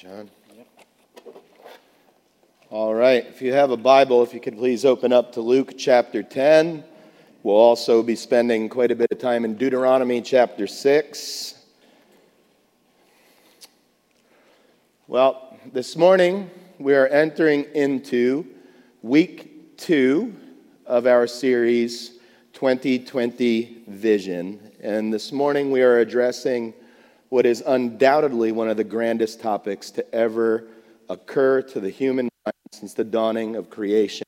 John. All right, if you have a Bible, if you could please open up to Luke chapter 10. We'll also be spending quite a bit of time in Deuteronomy chapter 6. Well, this morning we are entering into week two of our series 2020 Vision. And this morning we are addressing what is undoubtedly one of the grandest topics to ever occur to the human mind since the dawning of creation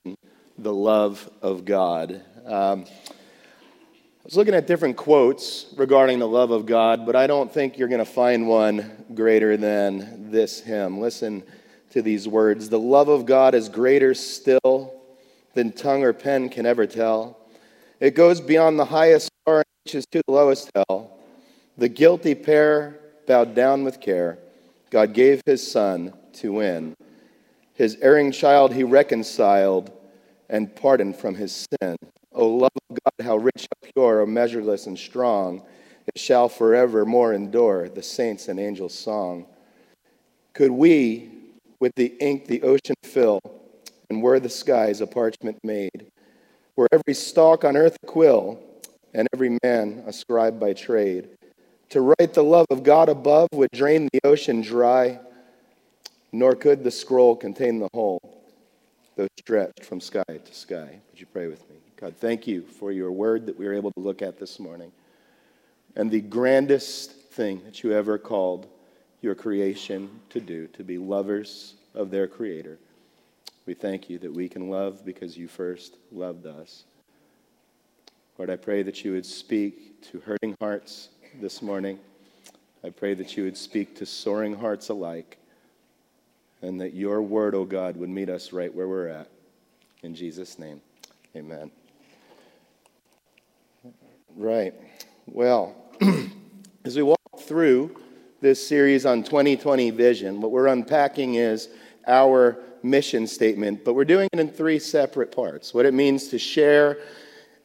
the love of God. Um, I was looking at different quotes regarding the love of God, but I don't think you're going to find one greater than this hymn. Listen to these words The love of God is greater still than tongue or pen can ever tell. It goes beyond the highest star and reaches to the lowest hell. The guilty pair bowed down with care. God gave his son to win. His erring child he reconciled and pardoned from his sin. O love of God, how rich, how pure, how measureless and strong, it shall forevermore endure, the saints and angels' song. Could we, with the ink the ocean fill, and were the skies a parchment made, were every stalk on earth a quill, and every man a scribe by trade, to write the love of God above would drain the ocean dry, nor could the scroll contain the whole, though stretched from sky to sky. Would you pray with me? God, thank you for your word that we were able to look at this morning. And the grandest thing that you ever called your creation to do, to be lovers of their creator. We thank you that we can love because you first loved us. Lord, I pray that you would speak to hurting hearts this morning. I pray that you would speak to soaring hearts alike and that your word, O oh God, would meet us right where we're at. In Jesus' name, amen. Right. Well, as we walk through this series on 2020 vision, what we're unpacking is our mission statement, but we're doing it in three separate parts. What it means to share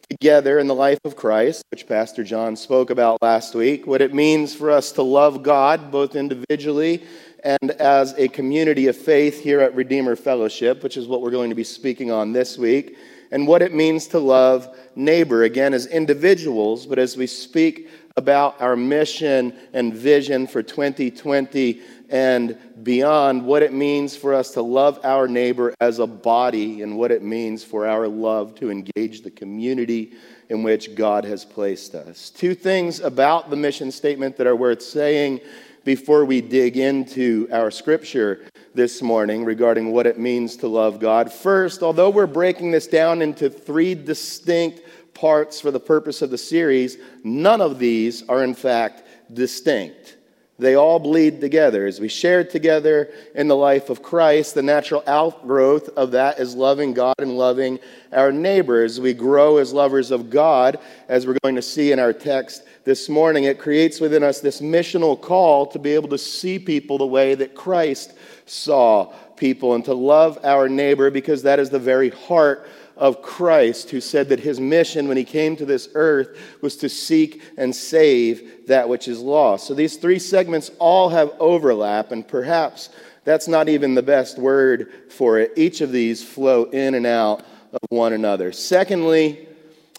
together in the life of Christ, which Pastor John spoke about last week, what it means for us to love God both individually and as a community of faith here at Redeemer Fellowship, which is what we're going to be speaking on this week, and what it means to love neighbor, again, as individuals, but as we speak about our mission and vision for 2020 and beyond, what it means for us to love our neighbor as a body, and what it means for our love to engage the community in which God has placed us. Two things about the mission statement that are worth saying before we dig into our scripture this morning regarding what it means to love God. First, although we're breaking this down into three distinct parts for the purpose of the series, none of these are in fact distinct. They all bleed together. As we share together in the life of Christ, the natural outgrowth of that is loving God and loving our neighbors. We grow as lovers of God, as we're going to see in our text this morning. It creates within us this missional call to be able to see people the way that Christ saw people and to love our neighbor because that is the very heart of Christ, who said that his mission when he came to this earth was to seek and save that which is lost. So these three segments all have overlap, and perhaps that's not even the best word for it. Each of these flow in and out of one another. Secondly,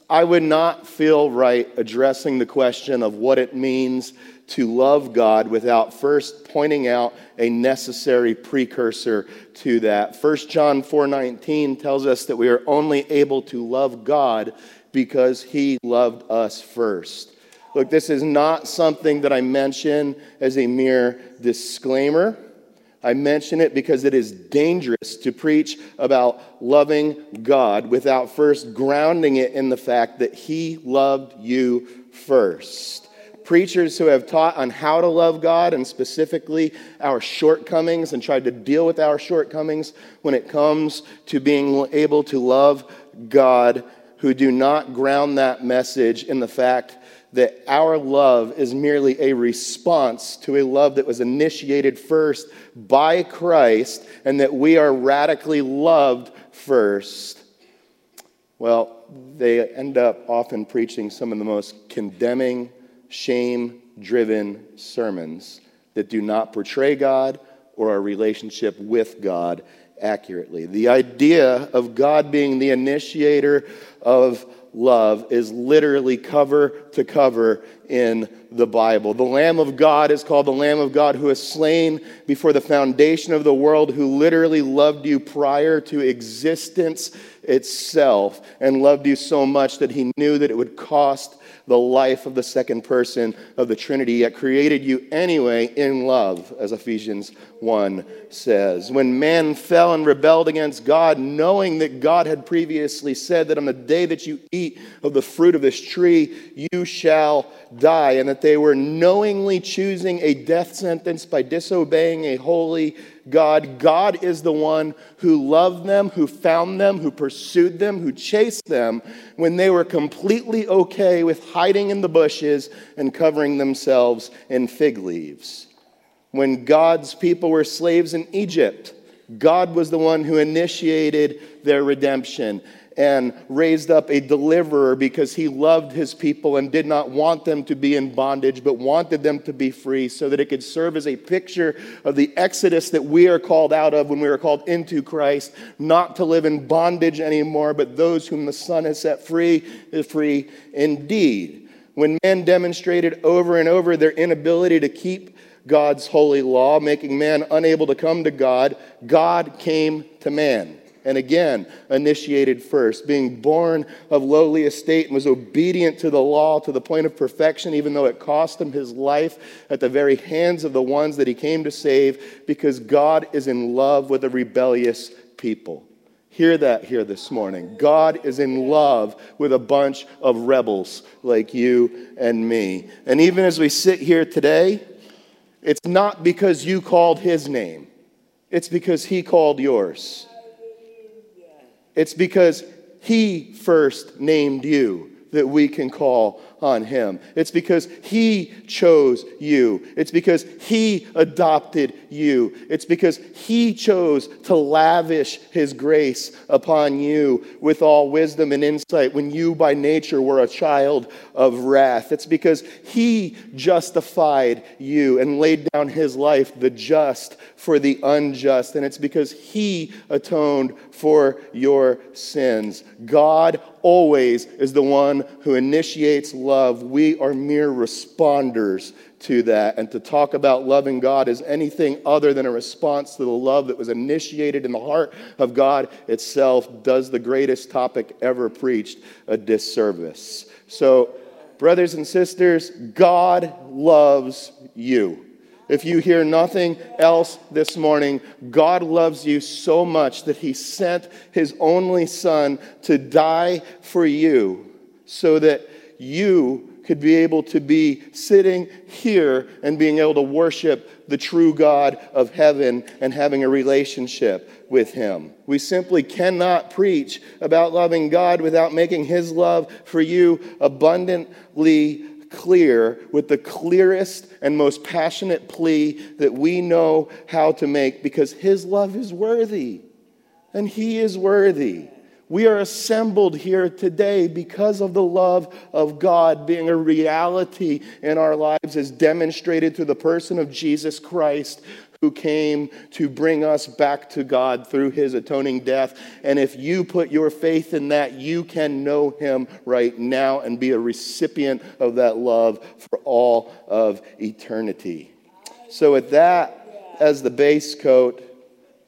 I would not feel right addressing the question of what it means to love God without first pointing out a necessary precursor to that. 1 John 4:19 tells us that we are only able to love God because he loved us first. Look, this is not something that I mention as a mere disclaimer. I mention it because it is dangerous to preach about loving God without first grounding it in the fact that He loved you first preachers who have taught on how to love God and specifically our shortcomings and tried to deal with our shortcomings when it comes to being able to love God, who do not ground that message in the fact that our love is merely a response to a love that was initiated first by Christ and that we are radically loved first. Well, they end up often preaching some of the most condemning shame driven sermons that do not portray God or our relationship with God accurately. The idea of God being the initiator of love is literally cover to cover in the Bible. The Lamb of God is called the Lamb of God who is slain before the foundation of the world, who literally loved you prior to existence itself and loved you so much that he knew that it would cost the life of the second person of the Trinity, yet created you anyway in love, as Ephesians 1 says. When man fell and rebelled against God, knowing that God had previously said that on the day that you eat of the fruit of this tree, you shall die, and that they were knowingly choosing a death sentence by disobeying a holy God. God is the one who loved them, who found them, who pursued them, who chased them when they were completely okay with hiding in the bushes and covering themselves in fig leaves. When God's people were slaves in Egypt, God was the one who initiated their redemption and raised up a deliverer because he loved his people and did not want them to be in bondage, but wanted them to be free so that it could serve as a picture of the exodus that we are called out of when we are called into Christ, not to live in bondage anymore, but those whom the Son has set free is free indeed. When men demonstrated over and over their inability to keep God's holy law, making man unable to come to God, God came to man and again initiated first, being born of lowly estate and was obedient to the law to the point of perfection, even though it cost him his life at the very hands of the ones that he came to save, because God is in love with a rebellious people. Hear that here this morning. God is in love with a bunch of rebels like you and me. And even as we sit here today, it's not because you called his name, it's because he called yours. It's because He first named you that we can call on him. It's because he chose you. It's because he adopted you. It's because he chose to lavish his grace upon you with all wisdom and insight when you by nature were a child of wrath. It's because he justified you and laid down his life, the just for the unjust. And it's because he atoned for your sins. God always is the one who initiates love. We are mere responders to that. And to talk about loving God as anything other than a response to the love that was initiated in the heart of God itself does the greatest topic ever preached a disservice. So, brothers and sisters, God loves you. If you hear nothing else this morning, God loves you so much that He sent His only Son to die for you so that you could be able to be sitting here and being able to worship the true God of heaven and having a relationship with Him. We simply cannot preach about loving God without making His love for you abundantly clear with the clearest and most passionate plea that we know how to make because His love is worthy and He is worthy. We are assembled here today because of the love of God being a reality in our lives as demonstrated through the person of Jesus Christ, who came to bring us back to God through his atoning death. And if you put your faith in that, you can know him right now and be a recipient of that love for all of eternity. So, with that as the base coat,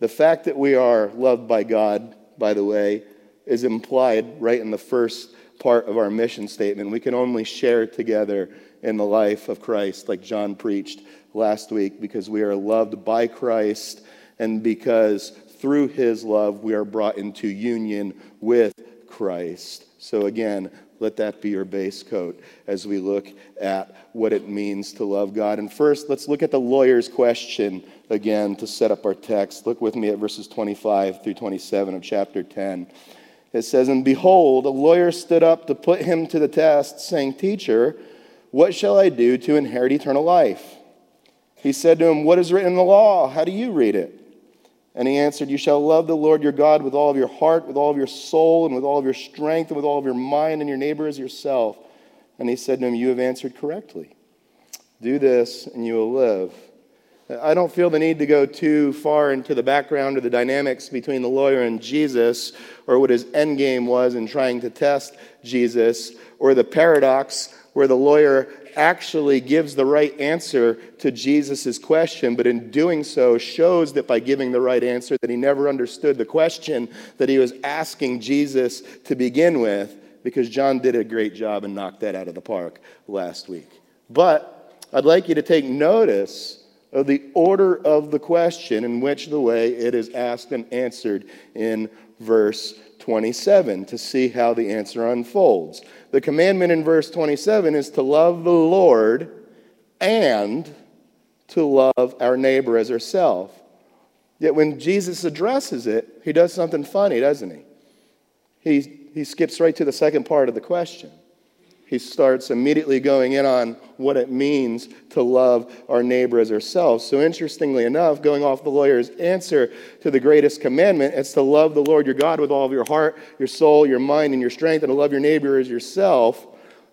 the fact that we are loved by God, by the way, is implied right in the first part of our mission statement. We can only share together in the life of Christ, like John preached last week, because we are loved by Christ and because through his love we are brought into union with Christ. So, again, let that be your base coat as we look at what it means to love God. And first, let's look at the lawyer's question again to set up our text. Look with me at verses 25 through 27 of chapter 10. It says, And behold, a lawyer stood up to put him to the test, saying, Teacher, what shall I do to inherit eternal life? He said to him, What is written in the law? How do you read it? And he answered, You shall love the Lord your God with all of your heart, with all of your soul, and with all of your strength, and with all of your mind, and your neighbor as yourself. And he said to him, You have answered correctly. Do this, and you will live. I don't feel the need to go too far into the background or the dynamics between the lawyer and Jesus, or what his end game was in trying to test Jesus, or the paradox where the lawyer actually gives the right answer to Jesus' question, but in doing so shows that by giving the right answer that he never understood the question that he was asking Jesus to begin with, because John did a great job and knocked that out of the park last week. But I'd like you to take notice of the order of the question in which the way it is asked and answered in verse 27 to see how the answer unfolds. The commandment in verse 27 is to love the Lord and to love our neighbor as ourselves. Yet when Jesus addresses it, he does something funny, doesn't he? He, he skips right to the second part of the question he starts immediately going in on what it means to love our neighbor as ourselves. So, interestingly enough, going off the lawyer's answer to the greatest commandment, it's to love the Lord your God with all of your heart, your soul, your mind, and your strength, and to love your neighbor as yourself.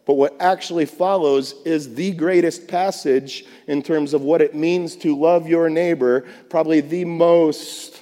But what actually follows is the greatest passage in terms of what it means to love your neighbor, probably the most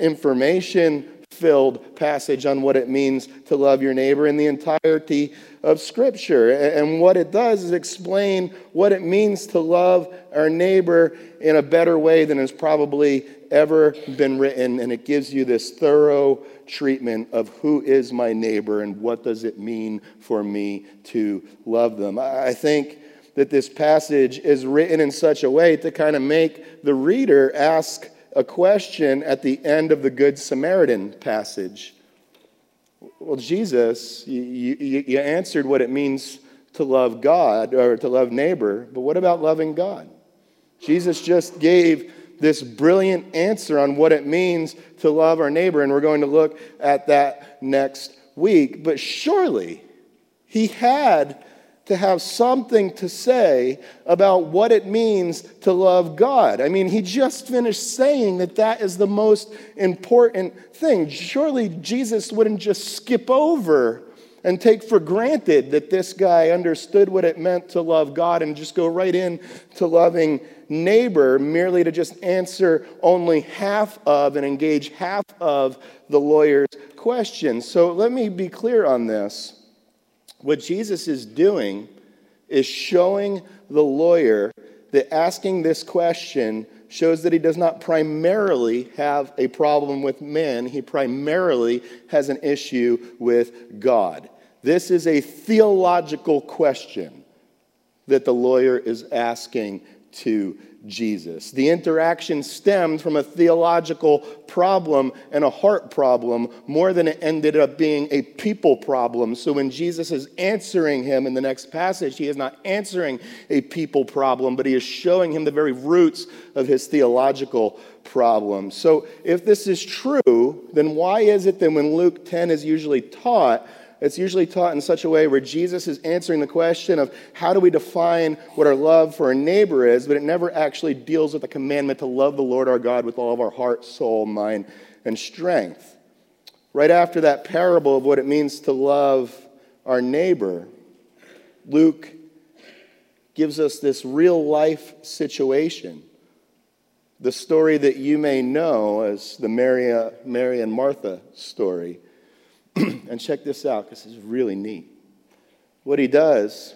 information filled passage on what it means to love your neighbor in the entirety of Scripture. And what it does is explain what it means to love our neighbor in a better way than has probably ever been written. And it gives you this thorough treatment of who is my neighbor and what does it mean for me to love them. I think that this passage is written in such a way to kind of make the reader ask a question at the end of the Good Samaritan passage. Well, Jesus, you, you, you, answered what it means to love God or to love neighbor, but what about loving God? Jesus just gave this brilliant answer on what it means to love our neighbor, and we're going to look at that next week. But surely he had to have something to say about what it means to love God. I mean, he just finished saying that that is the most important thing. Surely Jesus wouldn't just skip over and take for granted that this guy understood what it meant to love God and just go right in to loving neighbor merely to just answer only half of and engage half of the lawyer's question. So let me be clear on this. What Jesus is doing is showing the lawyer that asking this question shows that he does not primarily have a problem with men, he primarily has an issue with God. This is a theological question that the lawyer is asking to Jesus. The interaction stemmed from a theological problem and a heart problem more than it ended up being a people problem. So when Jesus is answering him in the next passage, he is not answering a people problem, but he is showing him the very roots of his theological problem. So if this is true, then why is it that when Luke 10 is usually taught, it's usually taught in such a way where Jesus is answering the question of how do we define what our love for our neighbor is, but it never actually deals with the commandment to love the Lord our God with all of our heart, soul, mind, and strength. Right after that parable of what it means to love our neighbor, Luke gives us this real life situation. The story that you may know as the Mary, Mary and Martha story. and check this out because it's really neat. What he does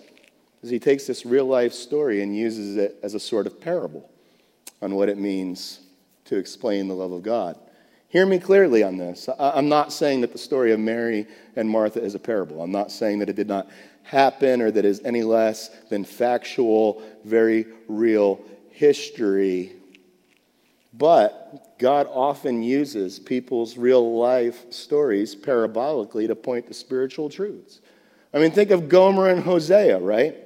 is he takes this real life story and uses it as a sort of parable on what it means to explain the love of God. Hear me clearly on this. I'm not saying that the story of Mary and Martha is a parable. I'm not saying that it did not happen or that it is any less than factual, very real history. But God often uses people's real life stories parabolically to point to spiritual truths. I mean, think of Gomer and Hosea, right?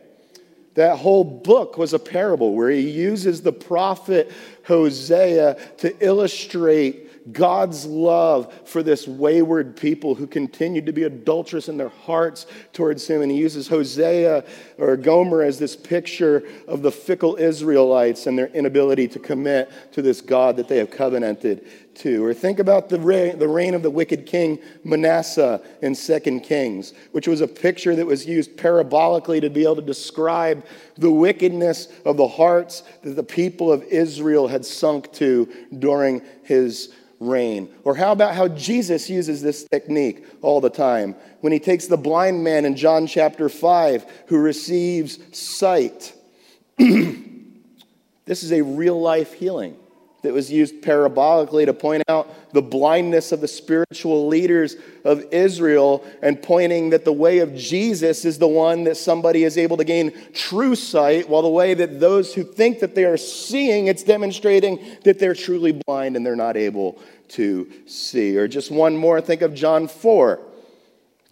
That whole book was a parable where he uses the prophet Hosea to illustrate God's love for this wayward people who continued to be adulterous in their hearts towards him. And he uses Hosea or Gomer as this picture of the fickle Israelites and their inability to commit to this God that they have covenanted to. Or think about the reign, the reign of the wicked king Manasseh in 2 Kings, which was a picture that was used parabolically to be able to describe the wickedness of the hearts that the people of Israel had sunk to during his reign. Or how about how Jesus uses this technique all the time when he takes the blind man in John chapter 5 who receives sight? this is a real life healing that was used parabolically to point out the blindness of the spiritual leaders of Israel and pointing that the way of Jesus is the one that somebody is able to gain true sight, while the way that those who think that they are seeing, it's demonstrating that they're truly blind and they're not able to see. Or just one more, think of John 4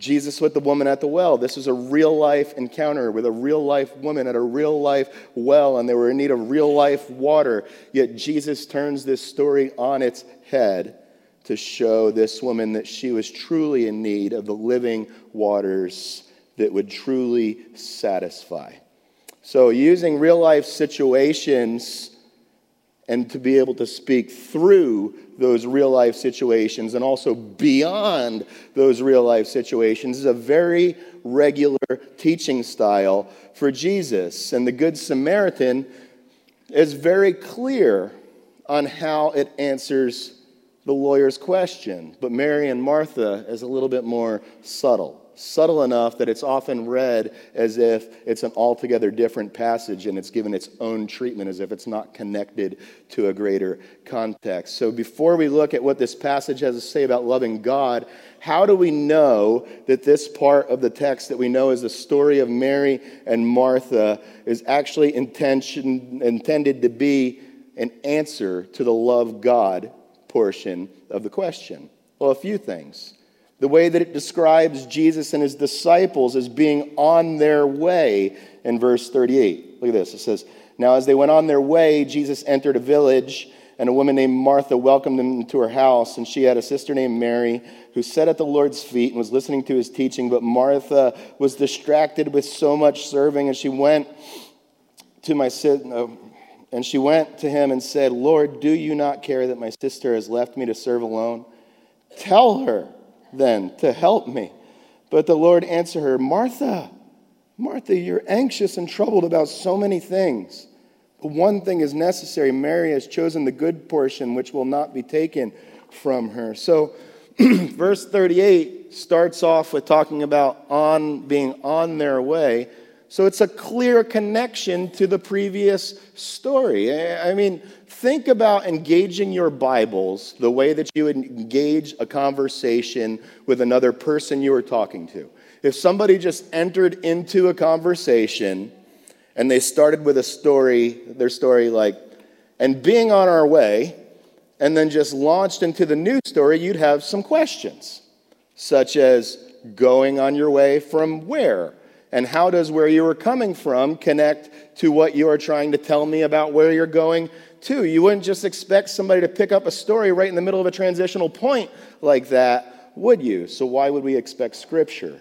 Jesus with the woman at the well. This was a real life encounter with a real life woman at a real life well, and they were in need of real life water. Yet Jesus turns this story on its head to show this woman that she was truly in need of the living waters that would truly satisfy. So, using real life situations and to be able to speak through those real life situations and also beyond those real life situations is a very regular teaching style for Jesus. And the Good Samaritan is very clear on how it answers the lawyer's question. But Mary and Martha is a little bit more subtle subtle enough that it's often read as if it's an altogether different passage and it's given its own treatment as if it's not connected to a greater context. So before we look at what this passage has to say about loving God, how do we know that this part of the text that we know is the story of Mary and Martha is actually intention, intended to be an answer to the love God portion of the question? Well, a few things the way that it describes Jesus and his disciples as being on their way in verse 38. Look at this. It says, Now as they went on their way, Jesus entered a village, and a woman named Martha welcomed him to her house. And she had a sister named Mary who sat at the Lord's feet and was listening to his teaching. But Martha was distracted with so much serving, and she went to my uh, and she went to him and said, Lord, do you not care that my sister has left me to serve alone? Tell her then to help me. But the Lord answered her, Martha, Martha, you're anxious and troubled about so many things. But one thing is necessary. Mary has chosen the good portion, which will not be taken from her. So, verse 38 starts off with talking about on being on their way. So it's a clear connection to the previous story. I mean, think about engaging your Bibles the way that you would engage a conversation with another person you were talking to. If somebody just entered into a conversation and they started with a story, their story like, and being on our way, and then just launched into the new story, you'd have some questions, such as going on your way from where? And how does where you are coming from connect to what you are trying to tell me about where you're going to? You wouldn't just expect somebody to pick up a story right in the middle of a transitional point like that, would you? So, why would we expect Scripture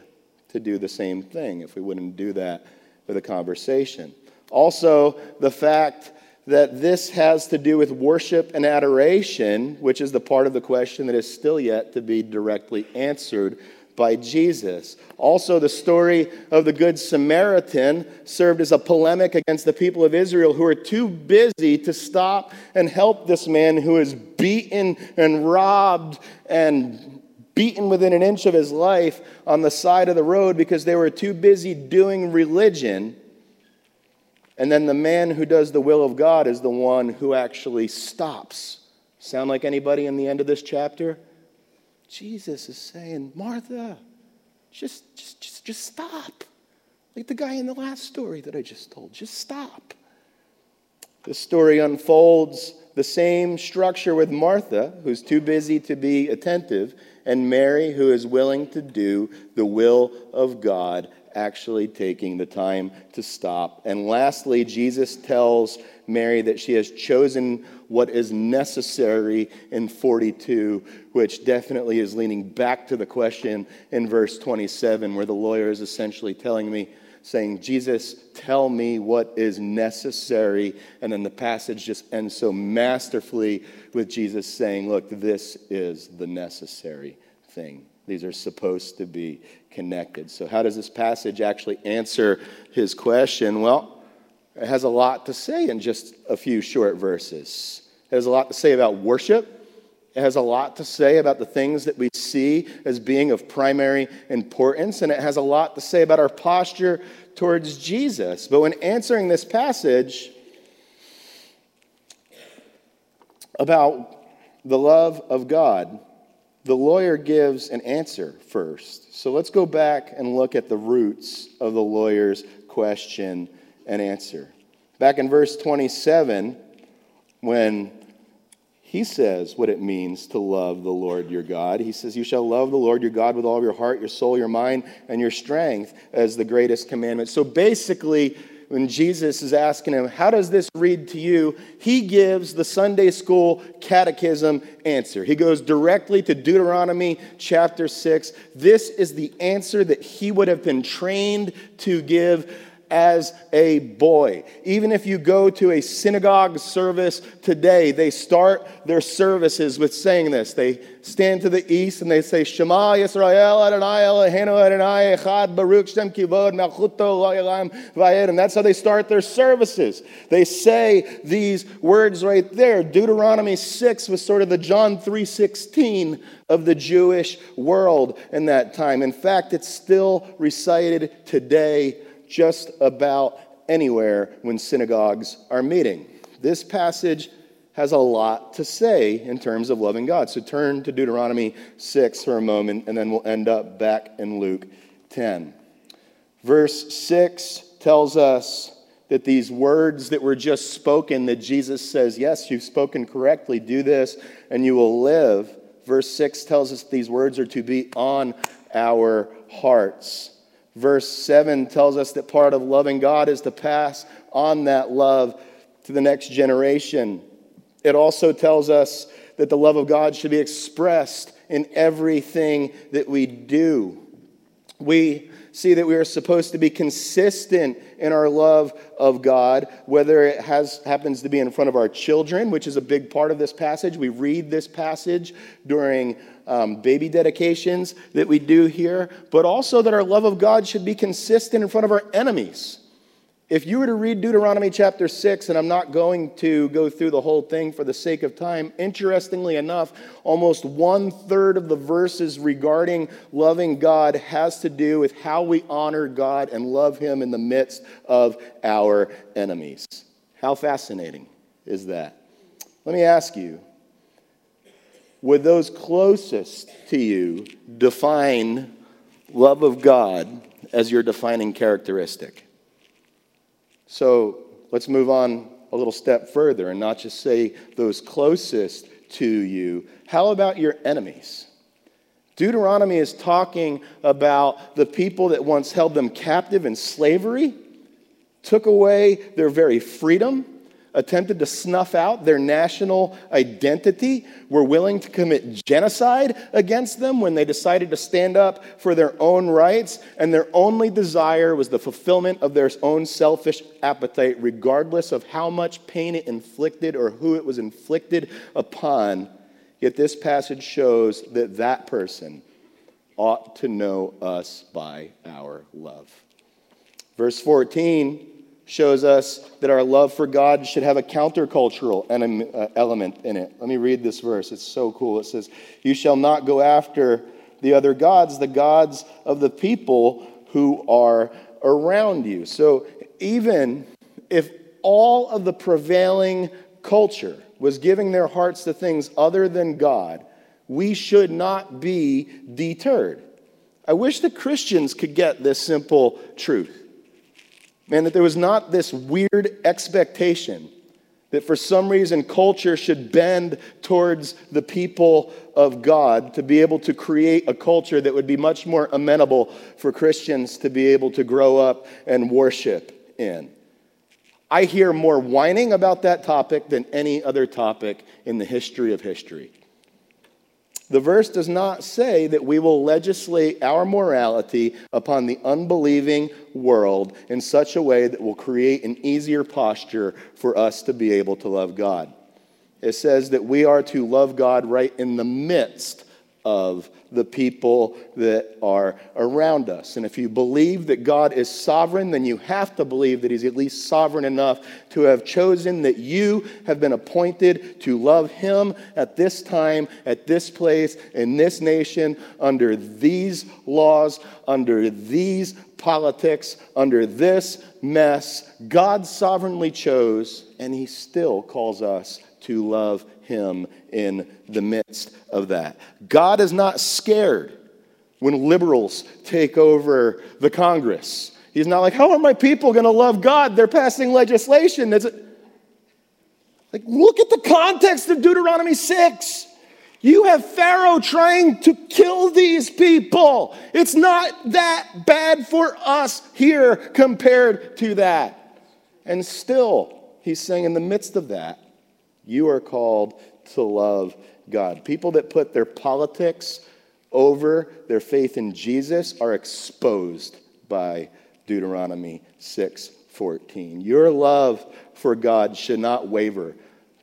to do the same thing if we wouldn't do that with a conversation? Also, the fact that this has to do with worship and adoration, which is the part of the question that is still yet to be directly answered by Jesus. Also, the story of the Good Samaritan served as a polemic against the people of Israel who are too busy to stop and help this man who is beaten and robbed and beaten within an inch of his life on the side of the road because they were too busy doing religion. And then the man who does the will of God is the one who actually stops. Sound like anybody in the end of this chapter? Jesus is saying, Martha, just, just, just, just stop. Like the guy in the last story that I just told, just stop. The story unfolds the same structure with Martha, who's too busy to be attentive, and Mary, who is willing to do the will of God, actually taking the time to stop. And lastly, Jesus tells Mary that she has chosen what is necessary in 42, which definitely is leaning back to the question in verse 27, where the lawyer is essentially telling me saying, Jesus, tell me what is necessary. And then the passage just ends so masterfully with Jesus saying, Look, this is the necessary thing. These are supposed to be connected. So, how does this passage actually answer his question? Well, it has a lot to say in just a few short verses. It has a lot to say about worship. It has a lot to say about the things that we see as being of primary importance, and it has a lot to say about our posture towards Jesus. But when answering this passage about the love of God, the lawyer gives an answer first. So let's go back and look at the roots of the lawyer's question and answer. Back in verse 27, when he says what it means to love the Lord your God. He says, You shall love the Lord your God with all your heart, your soul, your mind, and your strength as the greatest commandment. So basically, when Jesus is asking him, How does this read to you? he gives the Sunday school catechism answer. He goes directly to Deuteronomy chapter 6. This is the answer that he would have been trained to give as a boy. Even if you go to a synagogue service today, they start their services with saying this. They stand to the east and they say, Shema Yisrael Adonai Eloheinu Adonai Echad Baruch Shem Kivod Malchuto Vayed. And that's how they start their services. They say these words right there. Deuteronomy 6 was sort of the John 3.16 of the Jewish world in that time. In fact, it's still recited today just about anywhere when synagogues are meeting. This passage has a lot to say in terms of loving God. So turn to Deuteronomy 6 for a moment, and then we'll end up back in Luke 10. Verse 6 tells us that these words that were just spoken, that Jesus says, Yes, you've spoken correctly, do this, and you will live. Verse 6 tells us these words are to be on our hearts. Verse 7 tells us that part of loving God is to pass on that love to the next generation. It also tells us that the love of God should be expressed in everything that we do. We see that we are supposed to be consistent in our love of God, whether it has, happens to be in front of our children, which is a big part of this passage. We read this passage during um, baby dedications that we do here, but also that our love of God should be consistent in front of our enemies. If you were to read Deuteronomy chapter 6, and I'm not going to go through the whole thing for the sake of time, interestingly enough, almost one third of the verses regarding loving God has to do with how we honor God and love Him in the midst of our enemies. How fascinating is that? Let me ask you would those closest to you define love of God as your defining characteristic? So let's move on a little step further and not just say those closest to you. How about your enemies? Deuteronomy is talking about the people that once held them captive in slavery, took away their very freedom, attempted to snuff out their national identity, were willing to commit genocide against them when they decided to stand up for their own rights, and their only desire was the fulfillment of their own selfish appetite, regardless of how much pain it inflicted or who it was inflicted upon. Yet this passage shows that that person ought to know us by our love. Verse 14 shows us that our love for God should have a countercultural uh, element in it. Let me read this verse. It's so cool. It says, You shall not go after the other gods, the gods of the people who are around you. So even if all of the prevailing culture was giving their hearts to things other than God, we should not be deterred. I wish the Christians could get this simple truth. Man, that there was not this weird expectation that for some reason culture should bend towards the people of God to be able to create a culture that would be much more amenable for Christians to be able to grow up and worship in. I hear more whining about that topic than any other topic in the history of history. The verse does not say that we will legislate our morality upon the unbelieving world in such a way that will create an easier posture for us to be able to love God. It says that we are to love God right in the midst of the people that are around us. And if you believe that God is sovereign, then you have to believe that He's at least sovereign enough to have chosen that you have been appointed to love Him at this time, at this place, in this nation, under these laws, under these politics, under this mess. God sovereignly chose, and He still calls us to love him in the midst of that. God is not scared when liberals take over the Congress. He's not like, how are my people going to love God? They're passing legislation. That's like, look at the context of Deuteronomy 6. You have Pharaoh trying to kill these people. It's not that bad for us here compared to that. And still, he's saying, in the midst of that, you are called to love God. People that put their politics over their faith in Jesus are exposed by Deuteronomy 6:14. Your love for God should not waver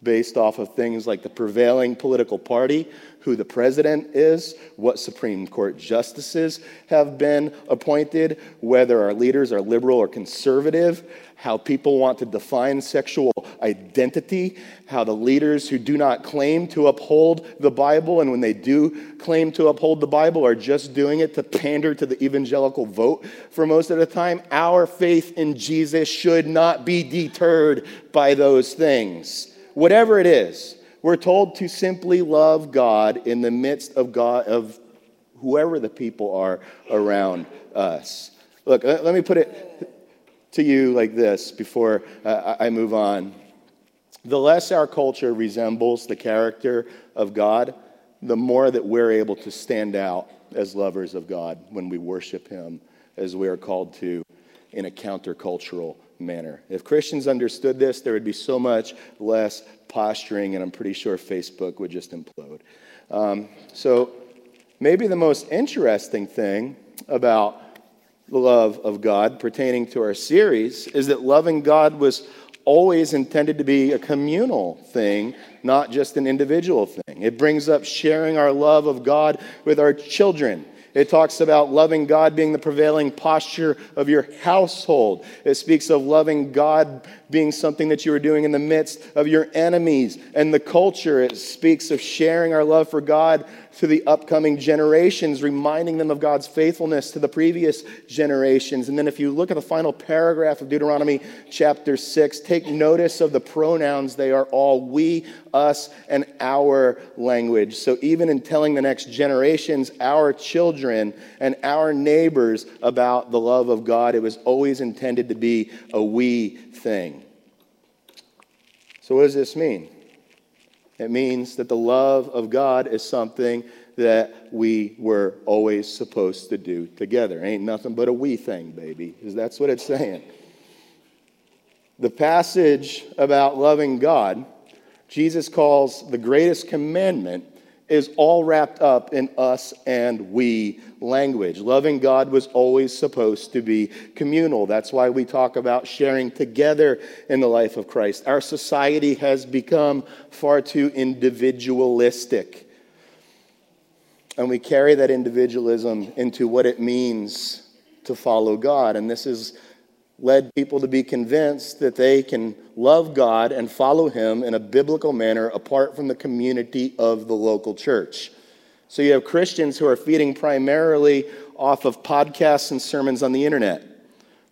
based off of things like the prevailing political party, who the president is, what Supreme Court justices have been appointed, whether our leaders are liberal or conservative, how people want to define sexual identity, how the leaders who do not claim to uphold the Bible, and when they do claim to uphold the Bible, are just doing it to pander to the evangelical vote for most of the time. Our faith in Jesus should not be deterred by those things. Whatever it is, we're told to simply love God in the midst of God of whoever the people are around us. Look, let me put it to you like this before uh, I move on. The less our culture resembles the character of God, the more that we're able to stand out as lovers of God when we worship Him as we are called to in a countercultural manner. If Christians understood this, there would be so much less posturing, and I'm pretty sure Facebook would just implode. Um, so, maybe the most interesting thing about the love of God pertaining to our series is that loving God was always intended to be a communal thing, not just an individual thing. It brings up sharing our love of God with our children it talks about loving God being the prevailing posture of your household. It speaks of loving God being something that you are doing in the midst of your enemies and the culture. It speaks of sharing our love for God to the upcoming generations, reminding them of God's faithfulness to the previous generations. And then, if you look at the final paragraph of Deuteronomy chapter 6, take notice of the pronouns. They are all we, us, and our language. So, even in telling the next generations, our children, and our neighbors about the love of God, it was always intended to be a we thing. So, what does this mean? It means that the love of God is something that we were always supposed to do together. Ain't nothing but a we thing, baby, that's what it's saying. The passage about loving God, Jesus calls the greatest commandment is all wrapped up in us and we language. Loving God was always supposed to be communal. That's why we talk about sharing together in the life of Christ. Our society has become far too individualistic. And we carry that individualism into what it means to follow God. And this has led people to be convinced that they can love God and follow Him in a biblical manner apart from the community of the local church. So you have Christians who are feeding primarily off of podcasts and sermons on the internet,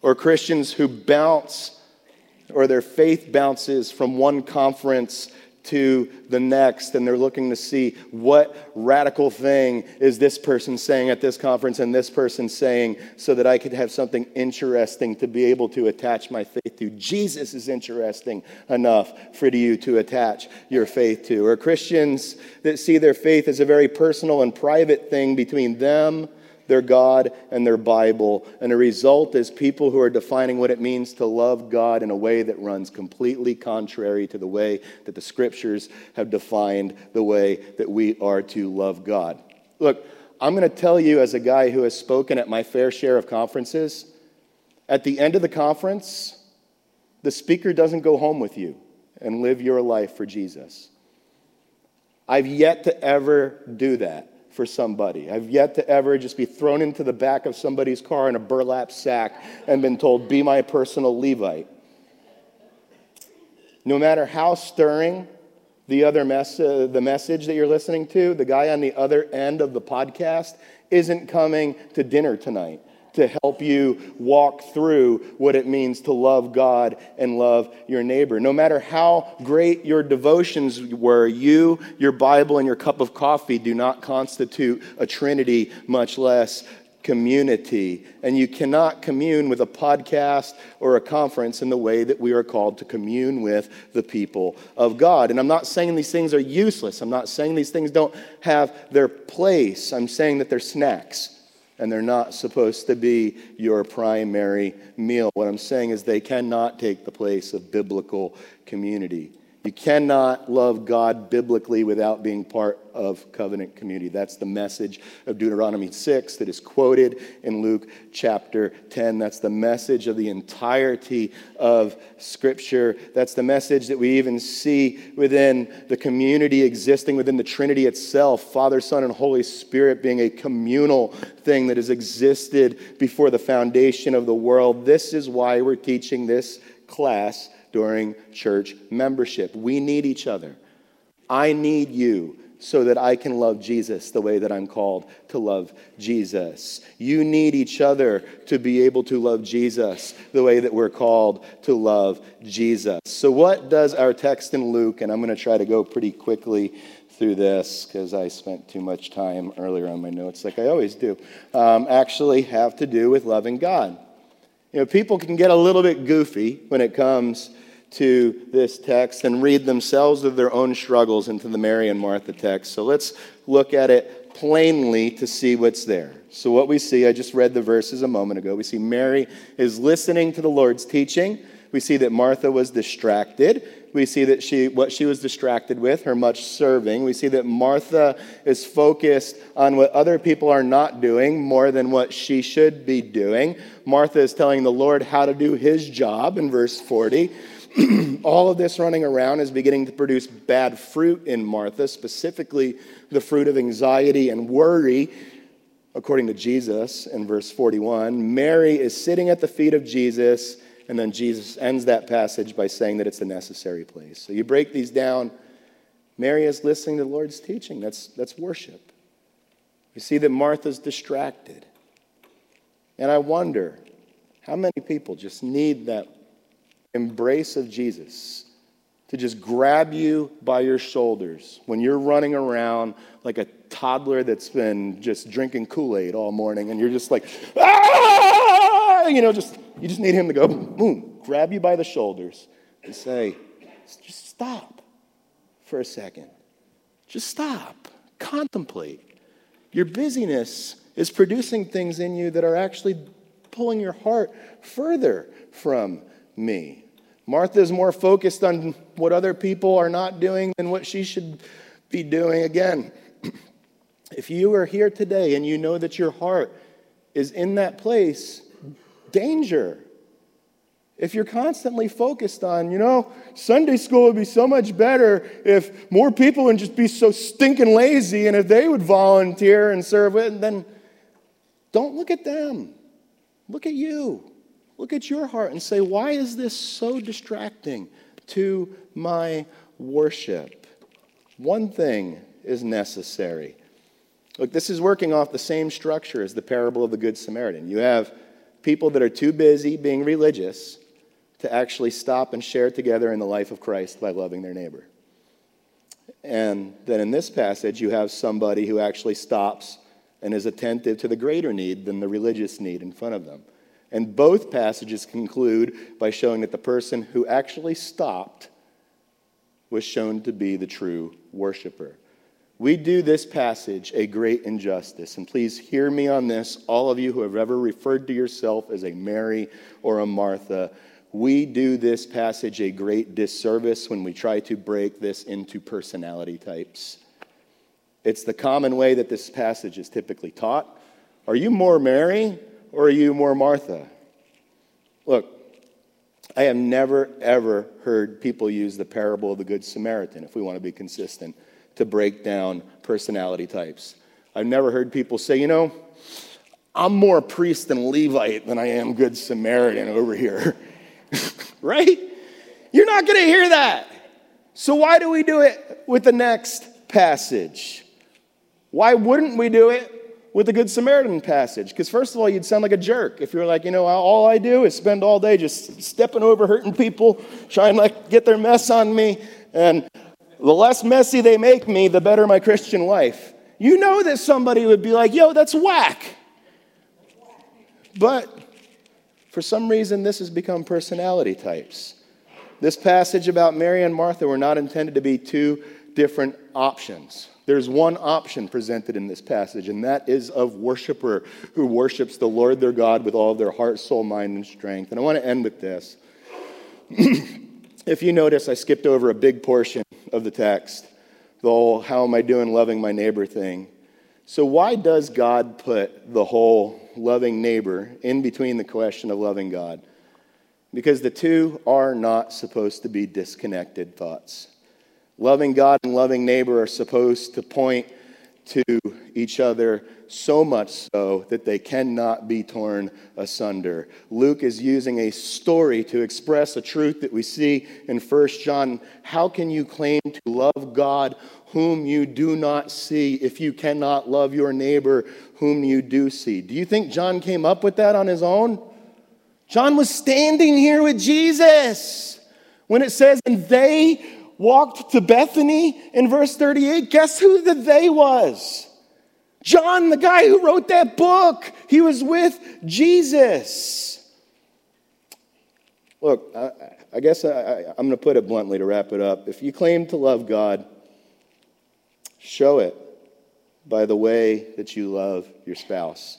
or Christians who bounce or their faith bounces from one conference to the next and they're looking to see what radical thing is this person saying at this conference and this person saying so that I could have something interesting to be able to attach my faith to. Jesus is interesting enough for you to attach your faith to. Or Christians that see their faith as a very personal and private thing between them, their God and their Bible. And the result is people who are defining what it means to love God in a way that runs completely contrary to the way that the scriptures have defined the way that we are to love God. Look, I'm going to tell you, as a guy who has spoken at my fair share of conferences, at the end of the conference, the speaker doesn't go home with you and live your life for Jesus. I've yet to ever do that for somebody. I've yet to ever just be thrown into the back of somebody's car in a burlap sack and been told, be my personal Levite. No matter how stirring the other mess, uh, the message that you're listening to, the guy on the other end of the podcast isn't coming to dinner tonight to help you walk through what it means to love God and love your neighbor. No matter how great your devotions were, you, your Bible, and your cup of coffee do not constitute a trinity, much less community. And you cannot commune with a podcast or a conference in the way that we are called to commune with the people of God. And I'm not saying these things are useless. I'm not saying these things don't have their place. I'm saying that they're snacks and they're not supposed to be your primary meal. What I'm saying is they cannot take the place of biblical community. You cannot love God biblically without being part of covenant community. That's the message of Deuteronomy 6 that is quoted in Luke chapter 10. That's the message of the entirety of Scripture. That's the message that we even see within the community existing within the Trinity itself Father, Son, and Holy Spirit being a communal thing that has existed before the foundation of the world. This is why we're teaching this class during church membership. We need each other. I need you so that I can love Jesus the way that I'm called to love Jesus. You need each other to be able to love Jesus the way that we're called to love Jesus. So, what does our text in Luke, and I'm going to try to go pretty quickly through this because I spent too much time earlier on my notes, like I always do, um, actually have to do with loving God. You know, people can get a little bit goofy when it comes to this text and read themselves of their own struggles into the Mary and Martha text. So let's look at it plainly to see what's there. So, what we see, I just read the verses a moment ago. We see Mary is listening to the Lord's teaching. We see that Martha was distracted. We see that she, what she was distracted with, her much serving. We see that Martha is focused on what other people are not doing more than what she should be doing. Martha is telling the Lord how to do his job in verse 40. all of this running around is beginning to produce bad fruit in Martha, specifically the fruit of anxiety and worry, according to Jesus in verse 41. Mary is sitting at the feet of Jesus, and then Jesus ends that passage by saying that it's a necessary place. So you break these down. Mary is listening to the Lord's teaching. That's, that's worship. You see that Martha's distracted. And I wonder how many people just need that embrace of Jesus to just grab you by your shoulders when you're running around like a toddler that's been just drinking Kool-Aid all morning and you're just like, ah! you know, just you just need him to go, boom, grab you by the shoulders and say, just stop for a second. Just stop. Contemplate. Your busyness is producing things in you that are actually pulling your heart further from me. Martha is more focused on what other people are not doing than what she should be doing. Again, if you are here today and you know that your heart is in that place, danger. If you're constantly focused on, you know, Sunday school would be so much better if more people would just be so stinking lazy and if they would volunteer and serve, it, then don't look at them. Look at you. Look at your heart and say, why is this so distracting to my worship? One thing is necessary. Look, this is working off the same structure as the parable of the Good Samaritan. You have people that are too busy being religious to actually stop and share together in the life of Christ by loving their neighbor. And then in this passage, you have somebody who actually stops and is attentive to the greater need than the religious need in front of them. And both passages conclude by showing that the person who actually stopped was shown to be the true worshiper. We do this passage a great injustice. And please hear me on this, all of you who have ever referred to yourself as a Mary or a Martha. We do this passage a great disservice when we try to break this into personality types. It's the common way that this passage is typically taught. Are you more Mary or are you more Martha? Look, I have never, ever heard people use the parable of the Good Samaritan, if we want to be consistent, to break down personality types. I've never heard people say, you know, I'm more priest and Levite than I am Good Samaritan over here. right? You're not going to hear that. So, why do we do it with the next passage? Why wouldn't we do it with the Good Samaritan passage? Because, first of all, you'd sound like a jerk if you're like, you know, all I do is spend all day just stepping over hurting people, trying to like, get their mess on me. And the less messy they make me, the better my Christian life. You know that somebody would be like, yo, that's whack. But for some reason, this has become personality types. This passage about Mary and Martha were not intended to be two different options. There's one option presented in this passage, and that is of worshiper who worships the Lord their God with all of their heart, soul, mind, and strength. And I want to end with this. if you notice, I skipped over a big portion of the text, the whole how am I doing loving my neighbor thing. So, why does God put the whole loving neighbor in between the question of loving God? Because the two are not supposed to be disconnected thoughts. Loving God and loving neighbor are supposed to point to each other so much so that they cannot be torn asunder. Luke is using a story to express a truth that we see in 1 John. How can you claim to love God whom you do not see if you cannot love your neighbor whom you do see? Do you think John came up with that on his own? John was standing here with Jesus when it says, and they walked to Bethany in verse 38, guess who the they was? John, the guy who wrote that book. He was with Jesus. Look, I, I guess I, am going to put it bluntly to wrap it up. If you claim to love God, show it by the way that you love your spouse.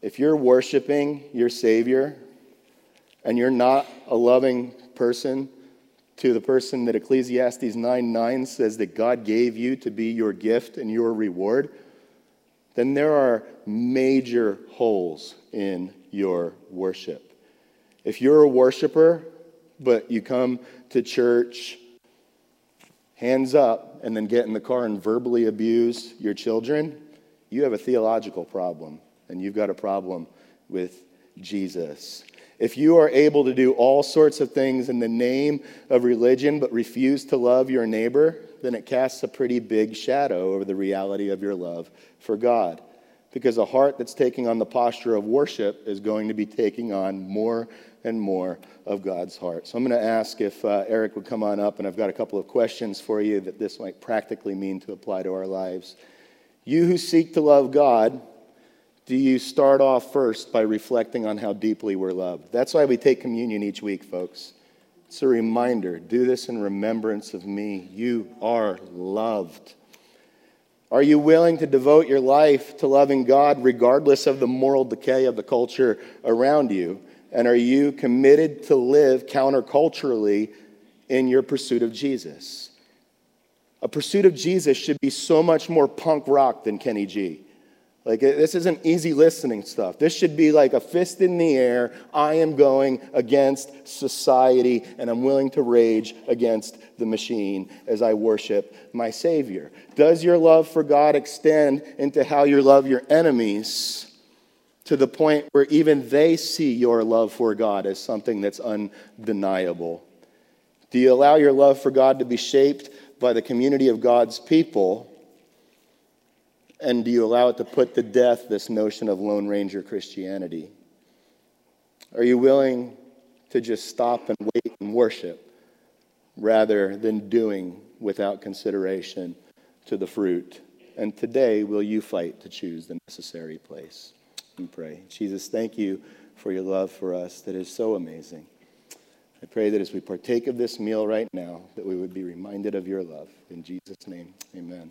If you're worshiping your Savior and you're not a loving person, to the person that Ecclesiastes 9 9 says that God gave you to be your gift and your reward, then there are major holes in your worship. If you're a worshiper, but you come to church hands up and then get in the car and verbally abuse your children, you have a theological problem and you've got a problem with Jesus. If you are able to do all sorts of things in the name of religion but refuse to love your neighbor, then it casts a pretty big shadow over the reality of your love for God. Because a heart that's taking on the posture of worship is going to be taking on more and more of God's heart. So I'm going to ask if uh, Eric would come on up, and I've got a couple of questions for you that this might practically mean to apply to our lives. You who seek to love God, do you start off first by reflecting on how deeply we're loved? That's why we take communion each week, folks. It's a reminder do this in remembrance of me. You are loved. Are you willing to devote your life to loving God regardless of the moral decay of the culture around you? And are you committed to live counterculturally in your pursuit of Jesus? A pursuit of Jesus should be so much more punk rock than Kenny G. Like, this isn't easy listening stuff. This should be like a fist in the air. I am going against society and I'm willing to rage against the machine as I worship my Savior. Does your love for God extend into how you love your enemies to the point where even they see your love for God as something that's undeniable? Do you allow your love for God to be shaped by the community of God's people? And do you allow it to put to death this notion of Lone Ranger Christianity? Are you willing to just stop and wait and worship rather than doing without consideration to the fruit? And today, will you fight to choose the necessary place? We pray. Jesus, thank you for your love for us that is so amazing. I pray that as we partake of this meal right now, that we would be reminded of your love. In Jesus' name, amen.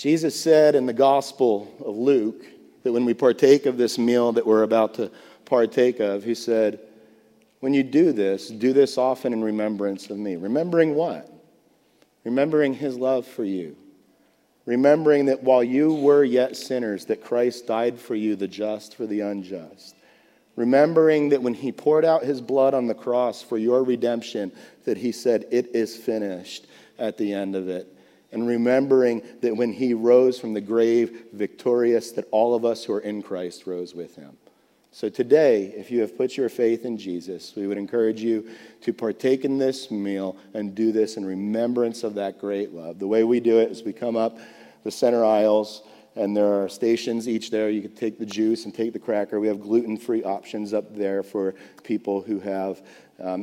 Jesus said in the Gospel of Luke that when we partake of this meal that we're about to partake of, he said, When you do this, do this often in remembrance of me. Remembering what? Remembering his love for you. Remembering that while you were yet sinners, that Christ died for you, the just for the unjust. Remembering that when he poured out his blood on the cross for your redemption, that he said, It is finished at the end of it and remembering that when he rose from the grave victorious, that all of us who are in Christ rose with him. So today, if you have put your faith in Jesus, we would encourage you to partake in this meal and do this in remembrance of that great love. The way we do it is we come up the center aisles, and there are stations each there. You can take the juice and take the cracker. We have gluten free options up there for people who have um,